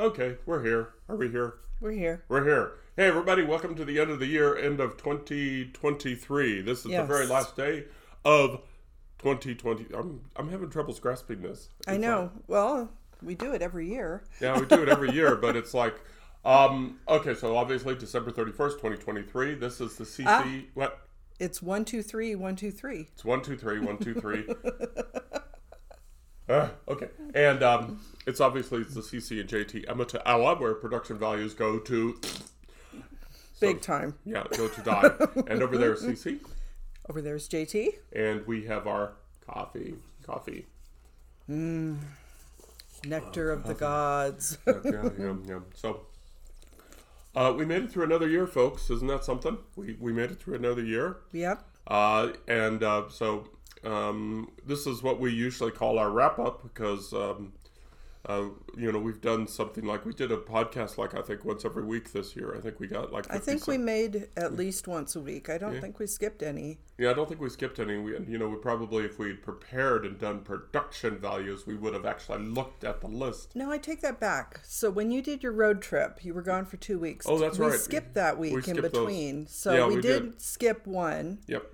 Okay, we're here. Are we here? We're here. We're here. Hey, everybody, welcome to the end of the year, end of 2023. This is Yes. the very last day of 2020. I'm, I'm having troubles grasping this. I know. like- Well, we do it every year. yeah, we do it every year, but it's like, um, okay, so obviously December 31st, 2023. This is the CC. Ah. What? It's one, two, three, one, two, three. It's one, two, three, one, two, three. Ah, okay, and um, it's obviously it's the CC and JT Emita hour where production values go to Big time. yeah go to die, and over there is CC, Over there's JT. and we have our coffee, coffee. Nectar of the gods. yeah, yeah, yeah. So. Uh, we made it through another year, folks. Isn't that something? We, we made it through another year. yep. Uh, and uh, so um, this is what we usually call our wrap up because um, uh, you know we've done something like we did a podcast like I think once every week this year. I think we got like I think 50 we made at least once a week. I don't Yeah. think we skipped any. yeah I don't think we skipped any. We you know we probably if we'd prepared and done production values we would have actually looked at the list. No, I take that back. So when you did your road trip, you were gone for two weeks. Oh, that's we right. skipped that week in skipped those. between. So Yeah, we, we did, did. skip one. Yep.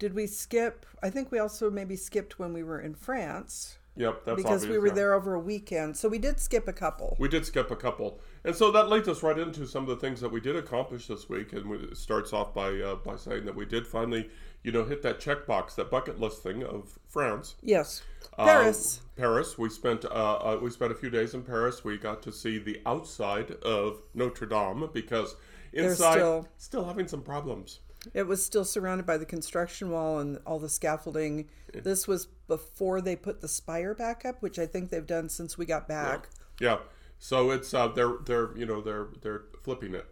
Did we skip? I think we also maybe skipped when we were in France Yep. That's because we were yeah. there over a weekend. So we did skip a couple. We did skip a couple, and so that leads us right into some of the things that we did accomplish this week. And it starts off by uh, by saying that we did finally, you know, hit that checkbox, that bucket list thing of France. Yes. Um, Paris. Paris. We spent uh, uh, we spent a few days in Paris. We got to see the outside of Notre Dame because inside still- still having some problems. It was still surrounded by the construction wall and all the scaffolding. This was before they put the spire back up, which I think they've done since we got back. Yeah. So it's uh, they're they're you know they're they're flipping it,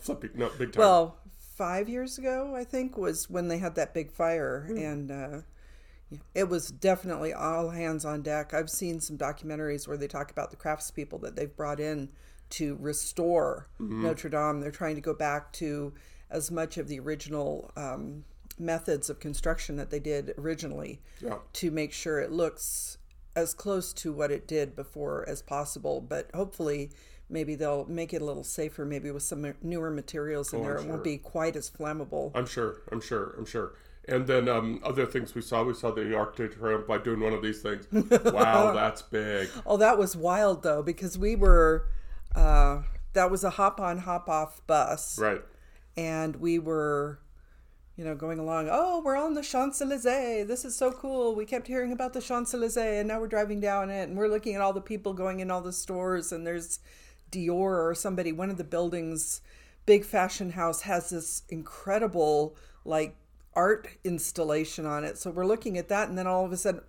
flipping no big time. Well, five years ago, I think, was when they had that big fire, Hmm. and uh, it was definitely all hands on deck. I've seen some documentaries where they talk about the craftspeople that they've brought in to restore Mm-hmm. Notre Dame. They're trying to go back to as much of the original um, methods of construction that they did originally Yeah. to make sure it looks as close to what it did before as possible. But hopefully, maybe they'll make it a little safer, maybe with some newer materials in Oh, there. It won't be quite as flammable. I'm sure. I'm sure. I'm sure. And then um, other things we saw, we saw the Arc de Triomphe by doing one of these things. wow, that's big. Oh, that was wild though, because we were, uh, that was a hop on, hop off bus. Right. And we were you know going along oh we're on the champs-elysees this is so cool. We kept hearing about the champs-elysees and now we're driving down it and we're looking at all the people going in all the stores and there's dior or somebody one of the buildings big fashion house has this incredible like art installation on it. So we're looking at that and then all of a sudden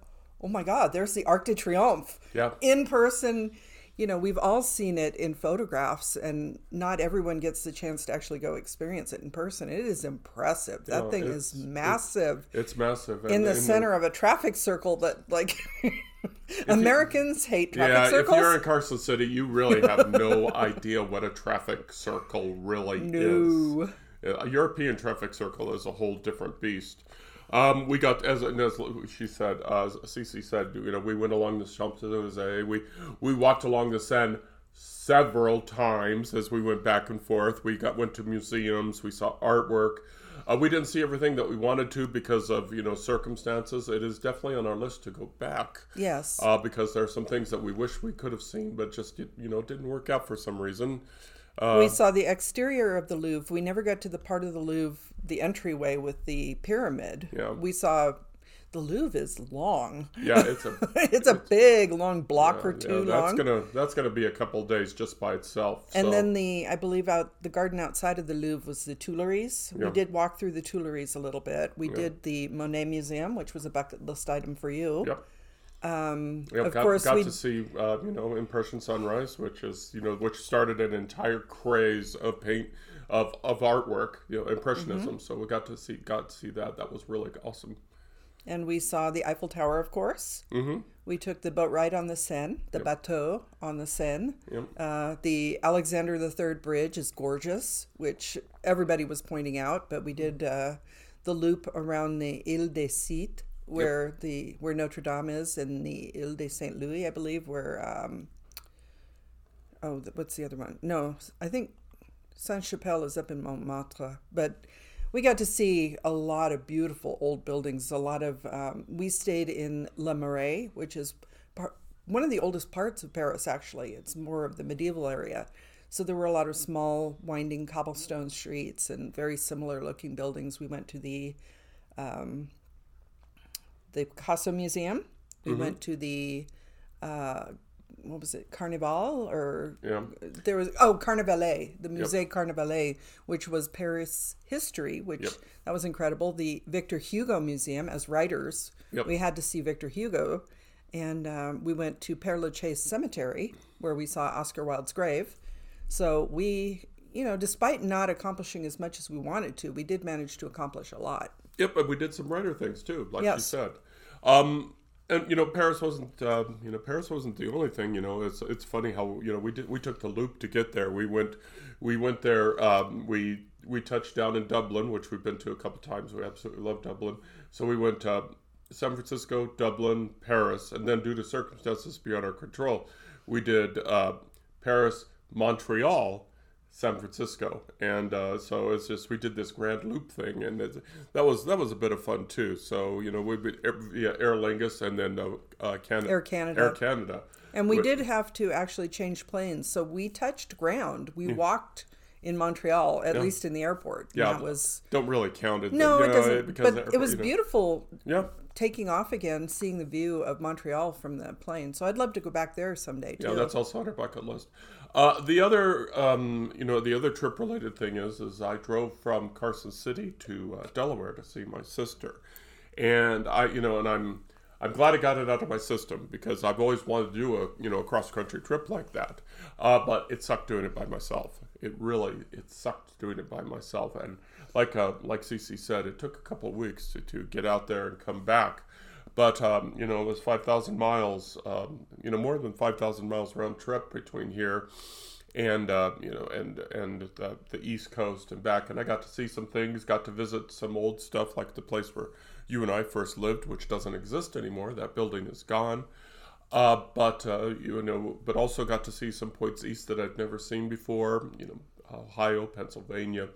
oh my god there's the arc de triomphe. Yeah. in person you know we've all seen it in photographs and not everyone gets the chance to actually go experience it in person it is impressive that No, thing is massive It's massive. in and- the and center of a traffic circle that like americans hate traffic circles. Yeah, circles if you're in Carson City, you really have no idea what a traffic circle really No. is. A European traffic circle is a whole different beast. Um, we got, as, as she said, uh, Cece said, you know, we went along the Champs Elysees. We we walked along the Seine several times as we went back and forth. We got went to museums. We saw artwork. Uh, we didn't see everything that we wanted to because of you know circumstances. It is definitely on our list to go back yes uh, because there are some things that we wish we could have seen, but just you know didn't work out for some reason. Uh, we saw the exterior of the Louvre. We never got to the part of the Louvre, the entryway with the pyramid. Yeah. We saw the Louvre is long. yeah, it's a it's a big, long block or yeah, two that's long. gonna that's gonna be a couple days just by itself. And so, then the, I believe, out the garden outside of the Louvre was the Tuileries. Yeah. We did walk through the Tuileries a little bit. We did the Monet Museum, which was a bucket list item for you. yep. Um, Yep, of got, course, got we to see uh, you know impression sunrise, which is you know which started an entire craze of paint of of artwork, you know impressionism. Mm-hmm. So we got to see got to see that. That was really awesome. and we saw the Eiffel Tower, of course. Mm-hmm. We took the boat ride on the Seine, the bateau on the Seine. Yep. Uh, the Alexander III Bridge is gorgeous, which everybody was pointing out, but we did uh, the loop around the Ile des Cîtes, where the where Notre Dame is in the Ile de Saint Louis, I believe. Where um, oh, what's the other one? No, I think Saint Chapelle is up in Montmartre, but we got to see a lot of beautiful old buildings. A lot of um, we stayed in Le Marais, which is par- one of the oldest parts of Paris. Actually, it's more of the medieval area. So there were a lot of small, winding cobblestone streets and very similar looking buildings. We went to the um, the Picasso Museum. We went to the uh, what was it, Carnival or Yeah. there was oh Carnavalet, the Musée Carnavalet, which was Paris history, which Yep. that was incredible. The Victor Hugo Museum, as writers, Yep. we had to see Victor Hugo, and um, we went to Père Lachaise Cemetery where we saw Oscar Wilde's grave. So we, you know, despite not accomplishing as much as we wanted to, we did manage to accomplish a lot. Yep, but we did some writer things too, like you Yes. said. Um, and you know, Paris wasn't. Uh, you know, Paris wasn't the only thing. You know, it's it's funny how you know we did we took the loop to get there. We went we went there. Um, we we touched down in Dublin, which we've been to a couple times. We absolutely love Dublin. So we went uh, San Francisco, Dublin, Paris, and then due to circumstances beyond our control, we did uh, Paris, Montreal, San Francisco, and uh, so it's just we did this grand loop thing, and it, that was that was a bit of fun too. So you know we would Air, Lingus and then uh, uh, Canada, Air Canada. Air Canada, And we did have to actually change planes. So we touched ground. We walked in Montreal, at least in the airport. Yeah. That was don't really count it. no, it know, doesn't. because But the it was you know. beautiful Yeah, taking off again, seeing the view of Montreal from the plane. So I'd love to go back there someday too. Yeah, that's also on our bucket list. Uh, the other, um, you know, the other trip-related thing is, is I drove from Carson City to uh, Delaware to see my sister, and I, you know, and I'm, I'm glad I got it out of my system because I've always wanted to do a, you know, a cross-country trip like that, uh, but it sucked doing it by myself. It really, it sucked doing it by myself, and like, uh, like Cece said, it took a couple of weeks to, to get out there and come back. But um, you know, it was five thousand miles. Um, you know, more than five thousand miles round trip between here and uh, you know, and and the, the East Coast and back. And I got to see some things. Got to visit some old stuff, like the place where you and I first lived, which doesn't exist anymore. That building is gone. Uh, but uh, you know, but also got to see some points east that I'd never seen before. You know, Ohio, Pennsylvania.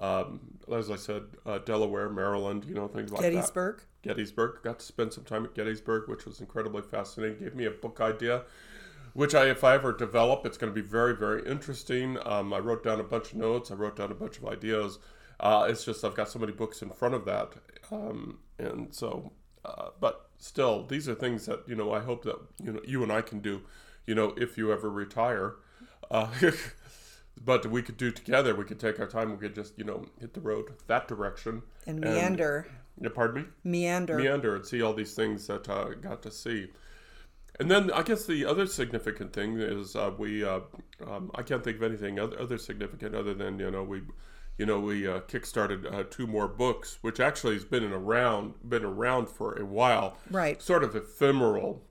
Um, as I said, uh, Delaware, Maryland. You know, things like that. Gettysburg. Gettysburg. Got to spend some time at Gettysburg, which was incredibly fascinating. Gave me a book idea, which I, if I ever develop, it's going to be very, very interesting. Um, I wrote down a bunch of notes. I wrote down a bunch of ideas. Uh, it's just I've got so many books in front of that, um, and so, uh, but still, these are things that you know. I hope that you know you and I can do. You know, if you ever retire. Uh, But we could do together. We could take our time. We could just, you know, hit the road that direction. And meander. Yeah, pardon me Meander. meander and see all these things that I got to see. And then I guess the other significant thing is uh, we uh, um, I can't think of anything other, other significant other than you know we you know we uh, kickstarted uh, two more books, which actually has been in around been around for a while, Right. Sort of ephemeral,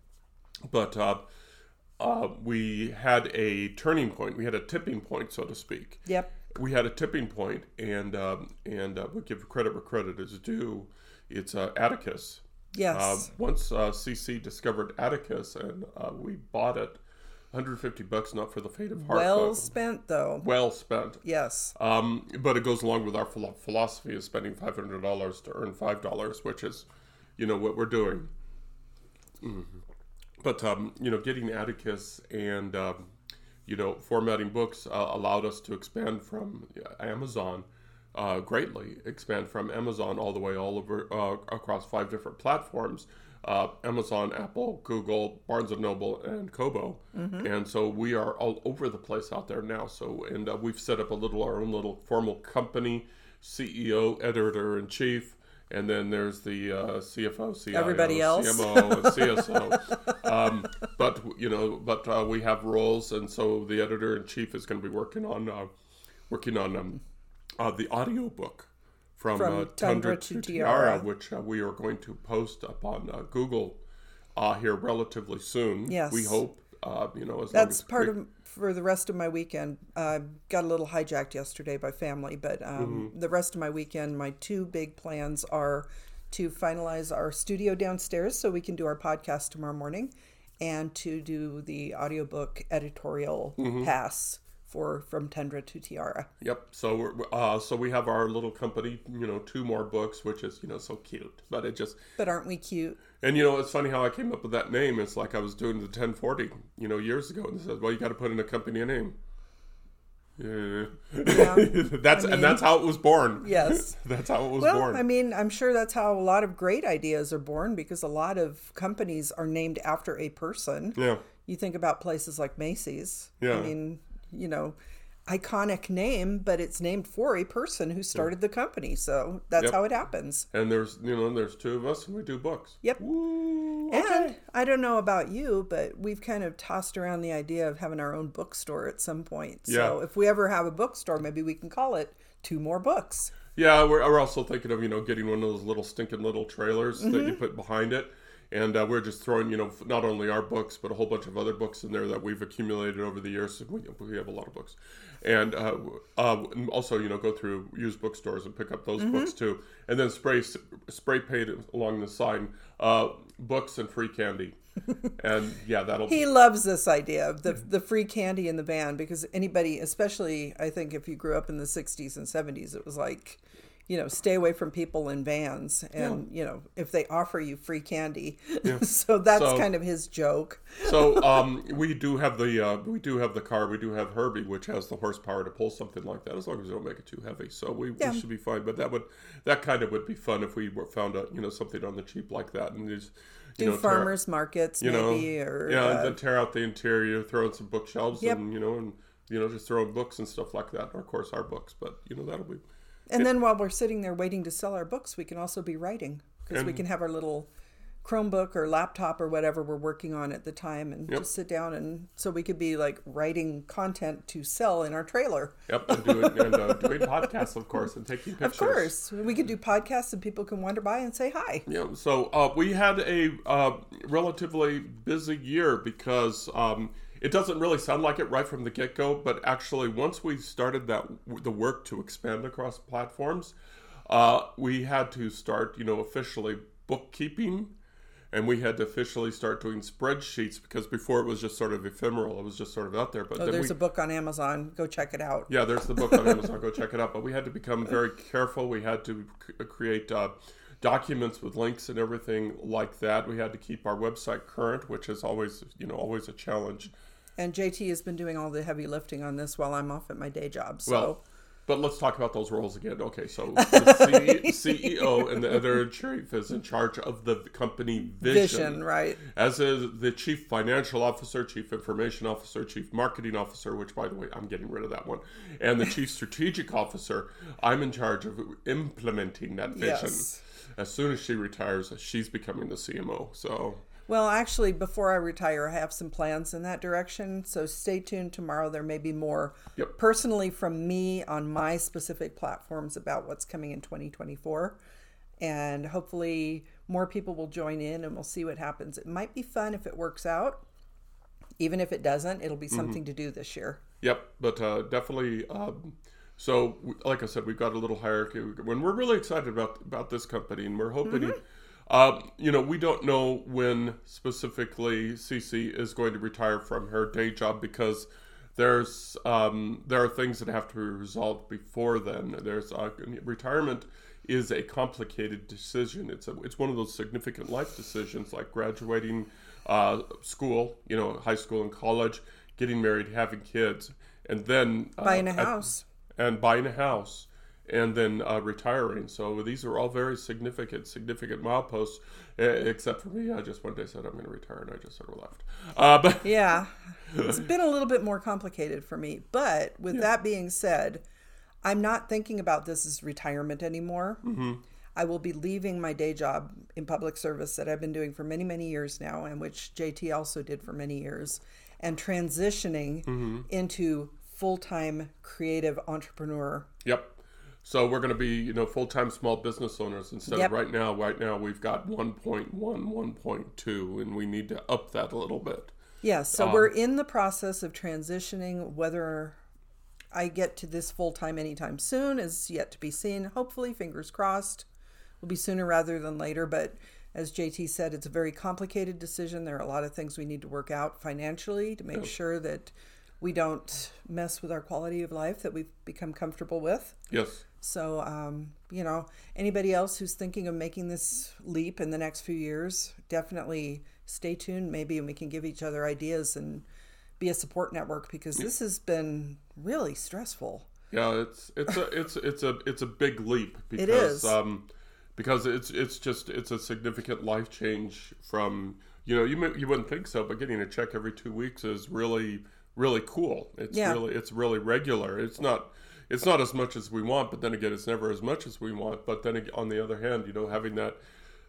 but uh, uh, we had a turning point. We had a tipping point, so to speak Yep. we had a tipping point, and um, and uh, we give credit where credit is due. It's uh, Atticus. Yes. Uh, once uh, CC discovered Atticus, and uh, we bought it, 150 bucks, not for the fate of heart. well spent though. well spent. Yes. Um, but it goes along with our philosophy of spending five hundred dollars to earn five dollars, which is, you know, what we're doing. Mhm. But um, you know, getting Atticus and um, you know formatting books uh, allowed us to expand from Amazon uh, greatly, expand from Amazon all the way all over uh, across five different platforms. Uh, Amazon, Apple, Google, Barnes and Noble, and Kobo, and so we are all over the place out there now. So, and uh, we've set up a little our own little formal company, CEO, editor in chief, and then there's the uh, CFO, CIO, Everybody else. CMO, and CSO. um, but you know, but uh, we have roles, and so the editor in chief is going to be working on uh, working on um, uh, the audio book from, From uh, Tundra Tundra to to Tiara. Tiara, which uh, we are going to post up on uh, Google uh, here relatively soon. Yes. we hope. Uh, you know, as That's part we- of for the rest of my weekend. Uh, got a little hijacked yesterday by family, but um, Mm-hmm. the rest of my weekend, my two big plans are to finalize our studio downstairs so we can do our podcast tomorrow morning and to do the audiobook editorial pass for From Tundra to Tiara. Yep. So we're, uh, so we have our little company, you know, two more books, which is you know so cute. But it just But aren't we cute? and you know it's funny how I came up with that name. It's like I was doing the 1040, you know, years ago, and it says, well, you got to put in a company name. Yeah. that's and that's how it was born. Yes. that's how it was Well, born. I mean, I'm sure that's how a lot of great ideas are born because a lot of companies are named after a person. yeah. You think about places like Macy's. Yeah. I mean, you know, iconic name, but it's named for a person who started the company. So that's Yep. how it happens. And there's you know there's two of us and we do books. Yep. Woo, And I don't know about you, but we've kind of tossed around the idea of having our own bookstore at some point. So Yeah. if we ever have a bookstore, maybe we can call it Two More Books. Yeah, we're, we're also thinking of you know getting one of those little stinking little trailers that Mm-hmm. you put behind it, and uh, we're just throwing you know not only our books but a whole bunch of other books in there that we've accumulated over the years. We, we have a lot of books, and uh, uh, also you know go through used bookstores and pick up those Mm-hmm. books too, and then spray spray paint along the sign uh, books and free candy, and yeah that'll He loves this idea of the the free candy in the van because anybody, especially I think if you grew up in the '60s and '70s, it was like, you know, stay away from people in vans, and you know, if they offer you free candy, so that's So- kind of his joke. So um, we do have the uh, we do have the car. We do have Herbie, which has the horsepower to pull something like that, as long as we don't make it too heavy. So we, Yeah. we should be fine. But that would that kind of would be fun if we were found out, you know something on the cheap like that and you Do know tear- farmers markets you know maybe, or yeah, uh, and then tear out the interior, throw in some bookshelves, Yep. and you know and you know just throw in books and stuff like that. And of course our books, but you know that'll be And then while we're sitting there waiting to sell our books, we can also be writing because we can have our little Chromebook or laptop or whatever we're working on at the time and Yep. just sit down and so we could be like writing content to sell in our trailer. yep and doing and uh, doing podcasts of course and taking pictures. Of course, we could do podcasts and people can wander by and say hi. Yeah, so uh, we had a uh, relatively busy year because um, it doesn't really sound like it right from the get go, but actually, once we started that the work to expand across platforms, uh, we had to start, you know, officially bookkeeping, and we had to officially start doing spreadsheets because before it was just sort of ephemeral; it was just sort of out there. But Oh, there's we, a book on Amazon. Go check it out. yeah, there's the book on Amazon. Go check it out. But we had to become very careful. We had to c- create uh, documents with links and everything like that. We had to keep our website current, which is always, you know, always a challenge. And JT has been doing all the heavy lifting on this while I'm off at my day job. So Well, but let's talk about those roles again. Okay, so the C- CEO and the other chief is in charge of the company vision. vision, right? As is the chief financial officer, chief information officer, chief marketing officer, which by the way, I'm getting rid of that one, and the chief strategic officer, I'm in charge of implementing that vision. Yes. As soon as she retires, she's becoming the CMO. So, Well, actually, before I retire, I have some plans in that direction. So stay tuned tomorrow. There may be more Yep. personally from me on my specific platforms about what's coming in 2024. And hopefully, more people will join in and we'll see what happens. It might be fun if it works out. Even if it doesn't, it'll be something to do this year. Yep, but uh, definitely. Um, so, like I said, we've got a little hierarchy. When we're really excited about about this company, and we're hoping, um, you know, we don't know when specifically CC is going to retire from her day job because there's um, there are things that have to be resolved before then. There's uh, retirement is a complicated decision. It's a it's one of those significant life decisions like graduating uh, school, you know, high school and college, getting married, having kids, and then uh, Buying a at- house. and buying a house and then uh, retiring. So these are all very significant, significant mileposts. Except for me, I just one day said I'm going to retire, and I just sort of left. Uh, but Yeah, it's been a little bit more complicated for me. But with that being said, I'm not thinking about this as retirement anymore. Mm-hmm. I will be leaving my day job in public service that I've been doing for many, many years now, and which JT also did for many years, and transitioning into full time creative entrepreneur. Yep. So we're going to be, you know, full-time small business owners instead Yep. of right now. Right now we've got 1.1, 1.2, and we need to up that a little bit. Yeah, so um, we're in the process of transitioning. Whether I get to this full time anytime soon is yet to be seen. Hopefully, fingers crossed. will be sooner rather than later. But as JT said, it's a very complicated decision. There are a lot of things we need to work out financially to make sure that we don't mess with our quality of life that we've become comfortable with. Yes. So, um, you know, anybody else who's thinking of making this leap in the next few years, definitely stay tuned. Maybe we can give each other ideas and be a support network because this has been really stressful. Yeah, it's it's a it's it's a it's a big leap because It is. um because it's it's just it's a significant life change from you know you may, you wouldn't think so but getting a check every 2 weeks is really really cool. It's Yeah. really it's really regular. It's not it's not as much as we want, but then again it's never as much as we want. But then on the other hand, you know, having that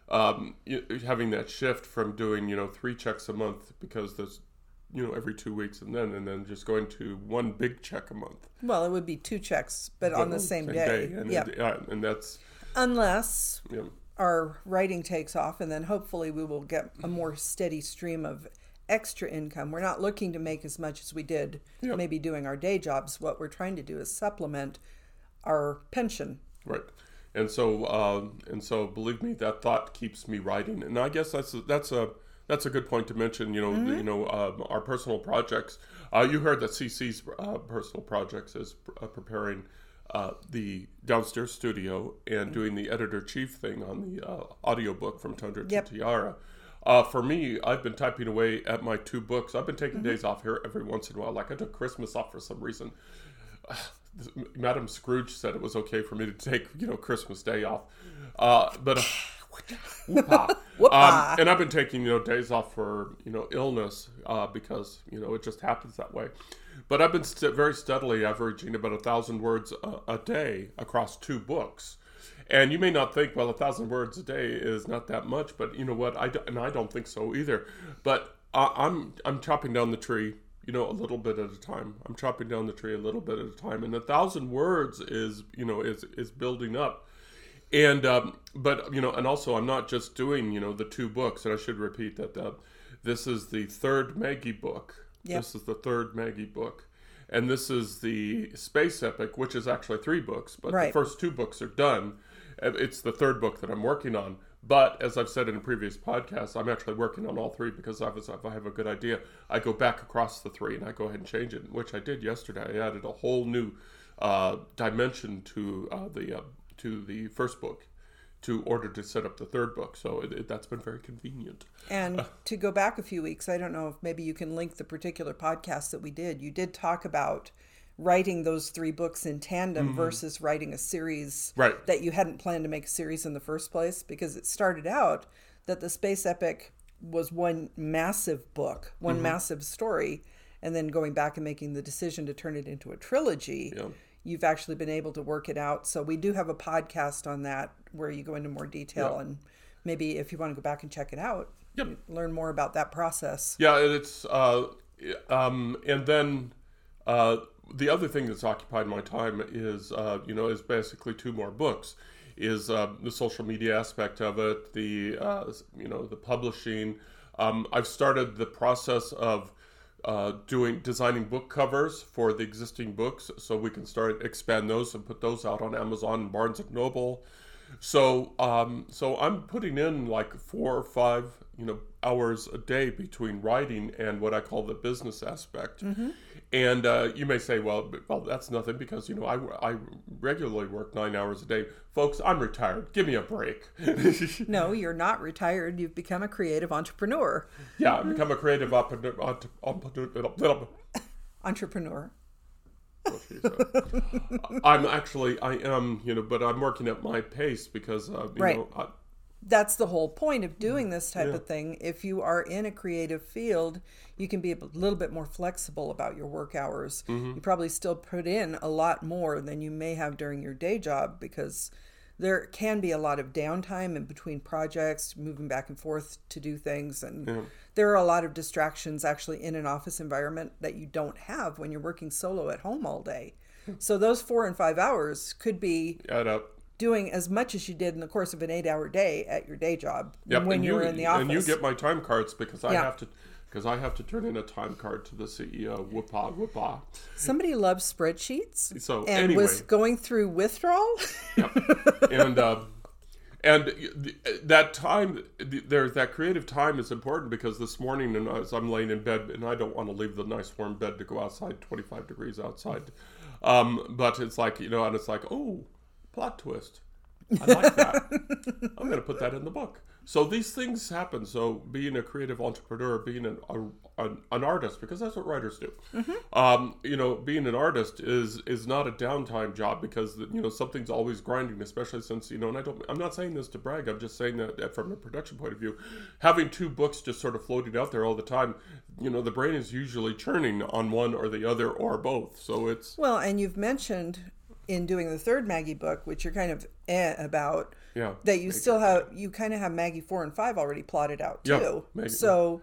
um, having that shift from doing you know three checks a month because there's you know every two weeks and then and then just going to one big check a month Well, it would be two checks, but on the same, day. and, yeah. yeah, and that's Unless know, our writing takes off, and then hopefully we will get a more steady stream of extra income. We're not looking to make as much as we did Yep. maybe doing our day jobs. What we're trying to do is supplement our pension. right. And so um, and so, believe me, that thought keeps me writing. And I guess that's a, that's a that's a good point to mention. You know, Mm-hmm. you know, um, our personal projects. Uh, you heard that CC's uh, personal projects is uh, preparing. Uh, the downstairs studio and doing the editor chief thing on the uh, audiobook from Tundra Yep. to Tiara. Uh, for me, I've been typing away at my two books. I've been taking Mm-hmm. days off here every once in a while. Like I took Christmas off for some reason. Madam Scrooge said it was okay for me to take, you know, Christmas Day off. Uh, but uh, whoopah. Whoopah. Um, and I've been taking, you know, days off for, you know, illness uh, because, you know, it just happens that way. But I've been st- very steadily averaging about a thousand words a, a day across two books. And you may not think, well, a thousand words a day is not that much, but you know what? I do, and I don't think so either. But I, I'm I'm chopping down the tree, you know, a little bit at a time. I'm chopping down the tree a little bit at a time, and a thousand words is you know is is building up. And um, but you know, and also I'm not just doing you know the two books, and I should repeat that uh, this is the third Maggie book. Yep. This is the third Maggie book. And this is the space epic, which is actually three books, but Right. the first two books are done. Uh, It's the third book that I'm working on. But as I've said in a previous podcast, I'm actually working on all three because if if I have a good idea, I go back across the three and I go ahead and change it, which I did yesterday. I added a whole new uh, dimension to uh, the uh, to the first book to order to set up the third book. So it, it, that's been very convenient. And to go back a few weeks, I don't know if maybe you can link the particular podcast that we did. You did talk about writing those three books in tandem versus writing a series Mm-hmm. Right. that you hadn't planned to make a series in the first place because it started out that the space epic was one massive book, one Mm-hmm. massive story, and then going back and making the decision to turn it into a trilogy. Yeah. You've actually been able to work it out. So we do have a podcast on that where you go into more detail Yeah. and maybe if you want to go back and check it out, Yep. learn more about that process. Yeah, it's uh, um, and then uh, the other thing that's occupied my time is uh, you know is basically two more books. Is uh, the social media aspect of it, the uh, you know the publishing. Um, I've started the process of uh, doing designing book covers for the existing books, so we can start expand those and put those out on Amazon and Barnes and Noble. So, um, so I'm putting in like four or five, you know, hours a day between writing and what I call the business aspect. And uh, you may say, well, well, that's nothing because you know I, I regularly work nine hours a day, folks. I'm retired. Give me a break. No, you're not retired. You've become a creative entrepreneur. yeah, I've become a creative entrepreneur. Entrepreneur. I'm actually, I am, you know, but I'm working at my pace because, uh, you Right. know, That's the whole point of doing this type of thing. If you are in a creative field, you can be a little bit more flexible about your work hours. Mm-hmm. You probably still put in a lot more than you may have during your day job because there can be a lot of downtime in between projects, moving back and forth to do things. And there are a lot of distractions actually in an office environment that you don't have when you're working solo at home all day. Hmm. So those four and five hours could be add up. Doing as much as you did in the course of an eight hour day at your day job Yep, when and you were in the office. And you get my time cards because I Yeah. have to because I have to turn in a time card to the CEO. Whoopah, whoopah. Somebody loves spreadsheets So and anyway, was going through withdrawal. yep. and uh, and that time th- there's that creative time is important because this morning and as i'm laying in bed and i don't want to leave the nice warm bed to go outside 25 degrees outside um, but it's like you know and it's like oh plot twist. I like that. I'm going to put that in the book. So these things happen. So being a creative entrepreneur being an, a, an, an artist because that's what writers do. Um, you know being an artist is is not a downtime job because you know something's always grinding especially since you know and i don't i'm not saying this to brag. I'm just saying that that from a production point of view having two books just sort of floating out there all the time you know the brain is usually churning on one or the other or both. So it's Well, and you've mentioned in doing the third Maggie book, which you're kind of eh about, yeah that you still have you kind of have Maggie four and five already plotted out Yeah, too. Maggie- so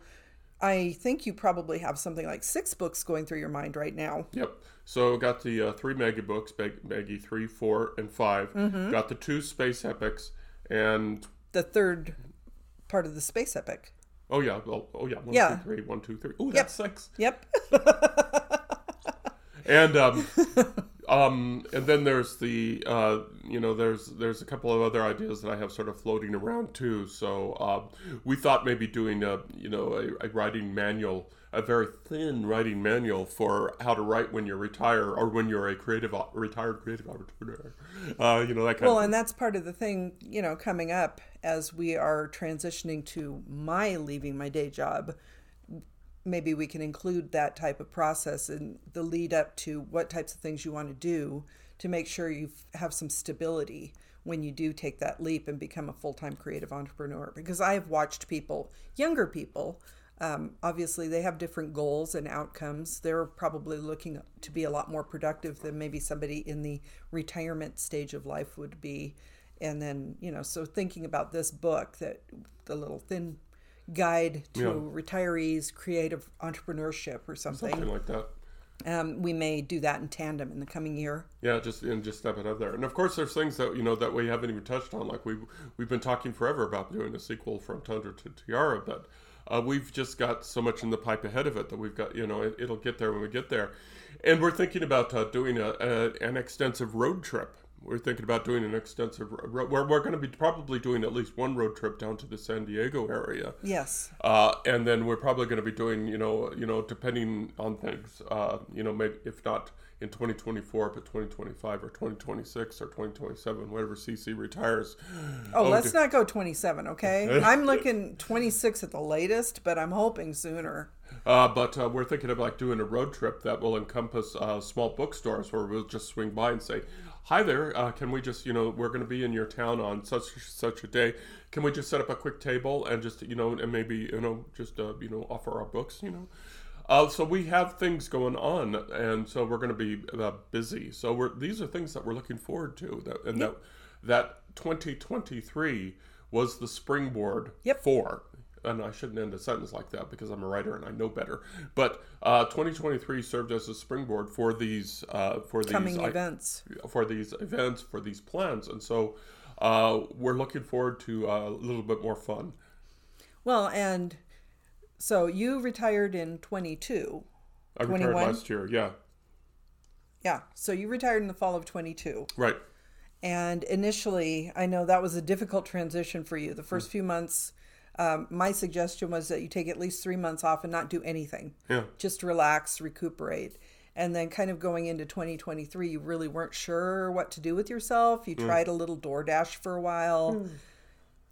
I think you probably have something like six books going through your mind right now. Yep. So got the uh, three Maggie books, Mag- Maggie three, four, and 5 Mm-hmm. Got the two space epics, and The third part of the space epic. oh yeah, well, oh yeah, one, Yeah. two, three, one, two, three. Oh, that's six. Yep. And um, um, and then there's the uh, you know there's there's a couple of other ideas that I have sort of floating around too. So um, we thought maybe doing a you know a, a writing manual. A very thin writing manual for how to write when you retire or when you're a creative retired creative entrepreneur. Uh, you know that kind Well, of and that's part of the thing, you know, coming up as we are transitioning to my leaving my day job. Maybe we can include that type of process in the lead up to what types of things you want to do to make sure you have some stability when you do take that leap and become a full time creative entrepreneur. Because I have watched people, younger people, um, obviously they have different goals and outcomes. They're probably looking to be a lot more productive than maybe somebody in the retirement stage of life would be. And then, you know, so thinking about this book, that the little thin guide to Yeah. retirees creative entrepreneurship or something, something like that. um, we may do that in tandem in the coming year. Yeah, just and just step it up there. And of course, there's things that you know that we haven't even touched on. Like we've we've been talking forever about doing a sequel from Tundra to Tiara, but uh, we've just got so much in the pipe ahead of it that we've got you know it, it'll get there when we get there. And we're thinking about uh, doing a, a an extensive road trip. We're thinking about doing an extensive road. We're, we're going to be probably doing at least one road trip down to the San Diego area. Yes. Uh, and then we're probably going to be doing, you know, you know, depending on things, uh, you know, maybe if not in 2024, but 2025 or 2026 or 2027, whatever CC retires. Oh, let's dear. not go 27, okay? I'm looking 26 at the latest, but I'm hoping sooner. Uh, but uh, we're thinking of like doing a road trip that will encompass uh, small bookstores where we'll just swing by and say, "Hi there, uh, can we just, you know, we're going to be in your town on such such a day. Can we just set up a quick table and just, you know, and maybe, you know, just, uh, you know, offer our books, you know." Uh, so we have things going on, and so we're going to be uh, busy. So we're these are things that we're looking forward to, that, and that that 2023 was the springboard Yep. for. And I shouldn't end a sentence like that because I'm a writer and I know better. But uh, 2023 served as a springboard for these uh, for these Coming I- events. for these events for these plans, and so uh, we're looking forward to uh, a little bit more fun. Well, and so you retired in 22. I retired 21? last year. Yeah, Yeah. So you retired in the fall of 22. right. And initially, I know that was a difficult transition for you. The first few months, um, my suggestion was that you take at least three months off and not do anything. Yeah. Just relax, recuperate. And then, kind of going into 2023, you really weren't sure what to do with yourself. You tried a little DoorDash for a while.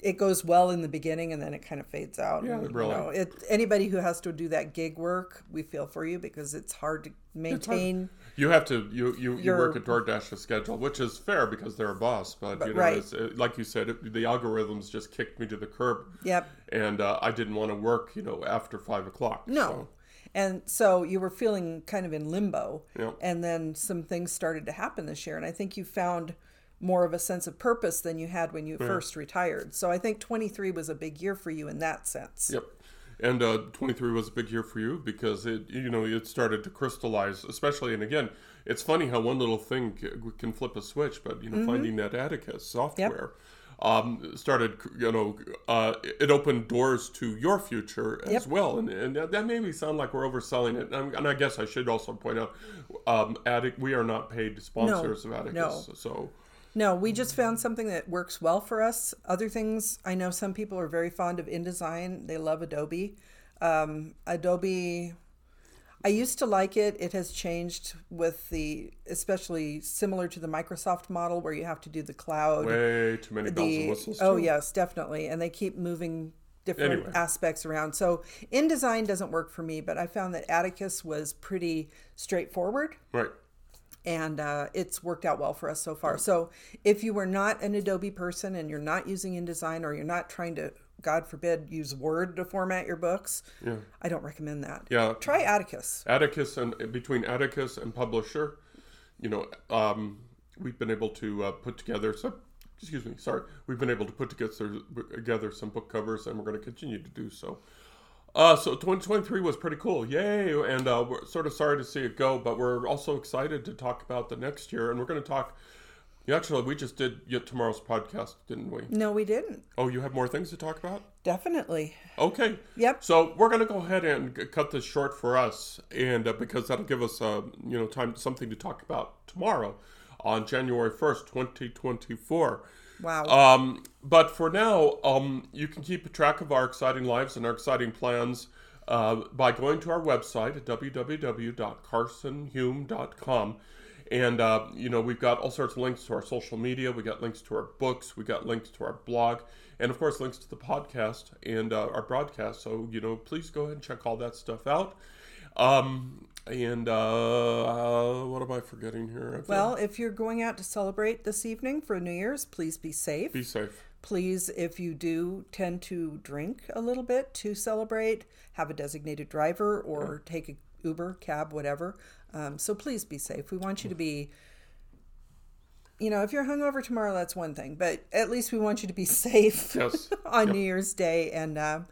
It goes well in the beginning and then it kind of fades out. Yeah, And, you really. know, it, anybody who has to do that gig work, we feel for you because it's hard to maintain. Hard. You have to you you, you work a DoorDash's schedule, which is fair because they're a boss. But, you know, right. it's, uh, like you said, it, the algorithms just kicked me to the curb, Yep. and uh, I didn't want to work, you know, after five o'clock. No. so- And so you were feeling kind of in limbo. Yeah. And then some things started to happen this year. And I think you found more of a sense of purpose than you had when you first retired. So I think 23 was a big year for you in that sense. Yep. And uh, 23 was a big year for you because it, you know, it started to crystallize, especially. And again, it's funny how one little thing can flip a switch, but you know, Mm-hmm. finding that Atticus software um, started, you know, uh, it opened doors to your future as Yep. well. And, and that made me sound like we're overselling it. And, and I guess I should also point out, um, Attic, we are not paid sponsors of Atticus. no. So No, we just found something that works well for us. Other things, I know some people are very fond of InDesign. They love Adobe. Um, Adobe, I used to like it. It has changed with the, especially similar to the Microsoft model where you have to do the cloud. Way too many bells and the whistles. oh yes, definitely, and they keep moving different Anyway. aspects around. So InDesign doesn't work for me, but I found that Atticus was pretty straightforward Right. And uh, it's worked out well for us so far. So if you are not an Adobe person and you're not using InDesign or you're not trying to, God forbid, use Word to format your books, Yeah. I don't recommend that. Yeah. Try Atticus. Atticus and between Atticus and publisher, you know, um, we've been able to uh, put together some. Excuse me, sorry. We've been able to put together together some book covers, and we're going to continue to do so. Uh, so 2023 was pretty cool, yay! And uh, we're sort of sorry to see it go, but we're also excited to talk about the next year, and we're going to talk. Yeah, actually, we just did tomorrow's podcast, didn't we? No, we didn't. Oh, you have more things to talk about? Definitely. Okay. Yep. So we're going to go ahead and cut this short for us, and uh, because that'll give us, uh, you know, time something to talk about tomorrow, on January first, twenty twenty four. Wow. Um, but for now, um, you can keep track of our exciting lives and our exciting plans uh, by going to our website at www.carsonhume.com. And, uh, you know, we've got all sorts of links to our social media. We got links to our books. We got links to our blog. And, of course, links to the podcast and uh, our broadcast. So, you know, please go ahead and check all that stuff out. Um, and uh, uh, what am I forgetting here? I well, if you're going out to celebrate this evening for New Year's, please be safe. be safe. Please, if you do tend to drink a little bit to celebrate, have a designated driver or take a Uber, cab, whatever. Um, so please be safe. We want you to be, you know, if you're hungover tomorrow, that's one thing, but at least we want you to be safe Yes. on New Year's Day. And, um,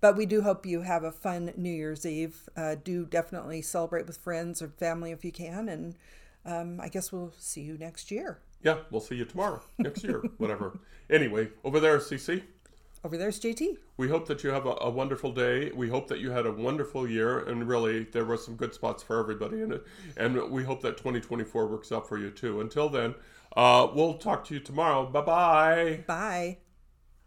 but we do hope you have a fun New Year's Eve. Uh, do definitely celebrate with friends or family if you can. And um, I guess we'll see you next year. Yeah, we'll see you tomorrow, next year, whatever. Anyway, over there, CC, Over there's JT. we hope that you have a, a wonderful day. We hope that you had a wonderful year, and really, there were some good spots for everybody in it. And we hope that 2024 works out for you too. Until then, uh, we'll talk to you tomorrow. Bye bye. Bye.